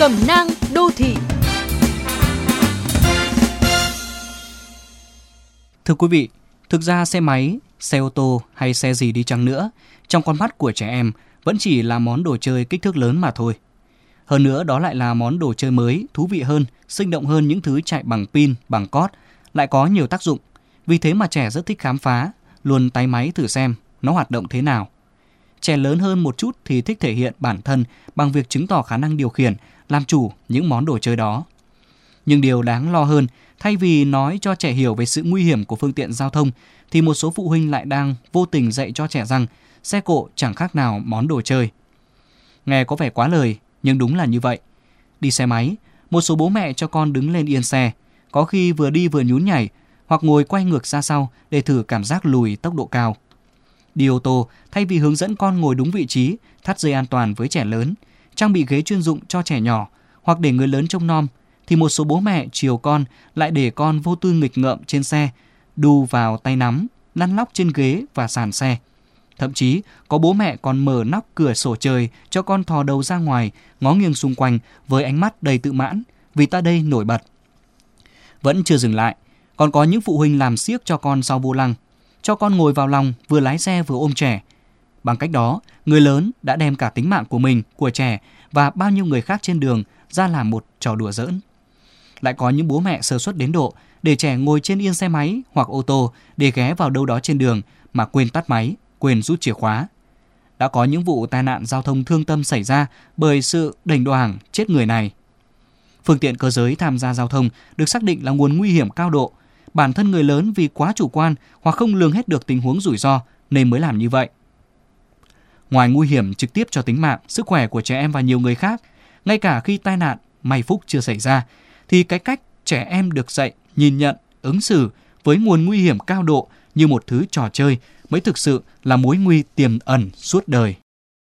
Cẩm nang đô thị Thưa quý vị, thực ra xe máy, xe ô tô hay xe gì đi chăng nữa, trong con mắt của trẻ em vẫn chỉ là món đồ chơi kích thước lớn mà thôi. Hơn nữa đó lại là món đồ chơi mới, thú vị hơn, sinh động hơn những thứ chạy bằng pin, bằng cót, lại có nhiều tác dụng. Vì thế mà trẻ rất thích khám phá, luôn tay máy thử xem nó hoạt động thế nào. Trẻ lớn hơn một chút thì thích thể hiện bản thân bằng việc chứng tỏ khả năng điều khiển, làm chủ những món đồ chơi đó. Nhưng điều đáng lo hơn, thay vì nói cho trẻ hiểu về sự nguy hiểm của phương tiện giao thông, thì một số phụ huynh lại đang vô tình dạy cho trẻ rằng xe cộ chẳng khác nào món đồ chơi. Nghe có vẻ quá lời, nhưng đúng là như vậy. Đi xe máy, một số bố mẹ cho con đứng lên yên xe, có khi vừa đi vừa nhún nhảy, hoặc ngồi quay ngược ra sau để thử cảm giác lùi tốc độ cao. Đi ô tô, thay vì hướng dẫn con ngồi đúng vị trí, thắt dây an toàn với trẻ lớn, trang bị ghế chuyên dụng cho trẻ nhỏ, hoặc để người lớn trông nom, thì một số bố mẹ chiều con lại để con vô tư nghịch ngợm trên xe, đu vào tay nắm, lăn lóc trên ghế và sàn xe. Thậm chí có bố mẹ còn mở nóc cửa sổ trời cho con thò đầu ra ngoài, ngó nghiêng xung quanh với ánh mắt đầy tự mãn vì ta đây nổi bật. Vẫn chưa dừng lại, còn có những phụ huynh làm siếc cho con sau vô lăng, cho con ngồi vào lòng vừa lái xe vừa ôm trẻ. Bằng cách đó, người lớn đã đem cả tính mạng của mình, của trẻ và bao nhiêu người khác trên đường ra làm một trò đùa giỡn. Lại có những bố mẹ sơ suất đến độ để trẻ ngồi trên yên xe máy hoặc ô tô để ghé vào đâu đó trên đường mà quên tắt máy, quên rút chìa khóa. Đã có những vụ tai nạn giao thông thương tâm xảy ra bởi sự đành đoàng chết người này. Phương tiện cơ giới tham gia giao thông được xác định là nguồn nguy hiểm cao độ. Bản thân người lớn vì quá chủ quan hoặc không lường hết được tình huống rủi ro nên mới làm như vậy. Ngoài nguy hiểm trực tiếp cho tính mạng, sức khỏe của trẻ em và nhiều người khác, ngay cả khi tai nạn may phúc chưa xảy ra, thì cái cách trẻ em được dạy, nhìn nhận, ứng xử với nguồn nguy hiểm cao độ như một thứ trò chơi mới thực sự là mối nguy tiềm ẩn suốt đời.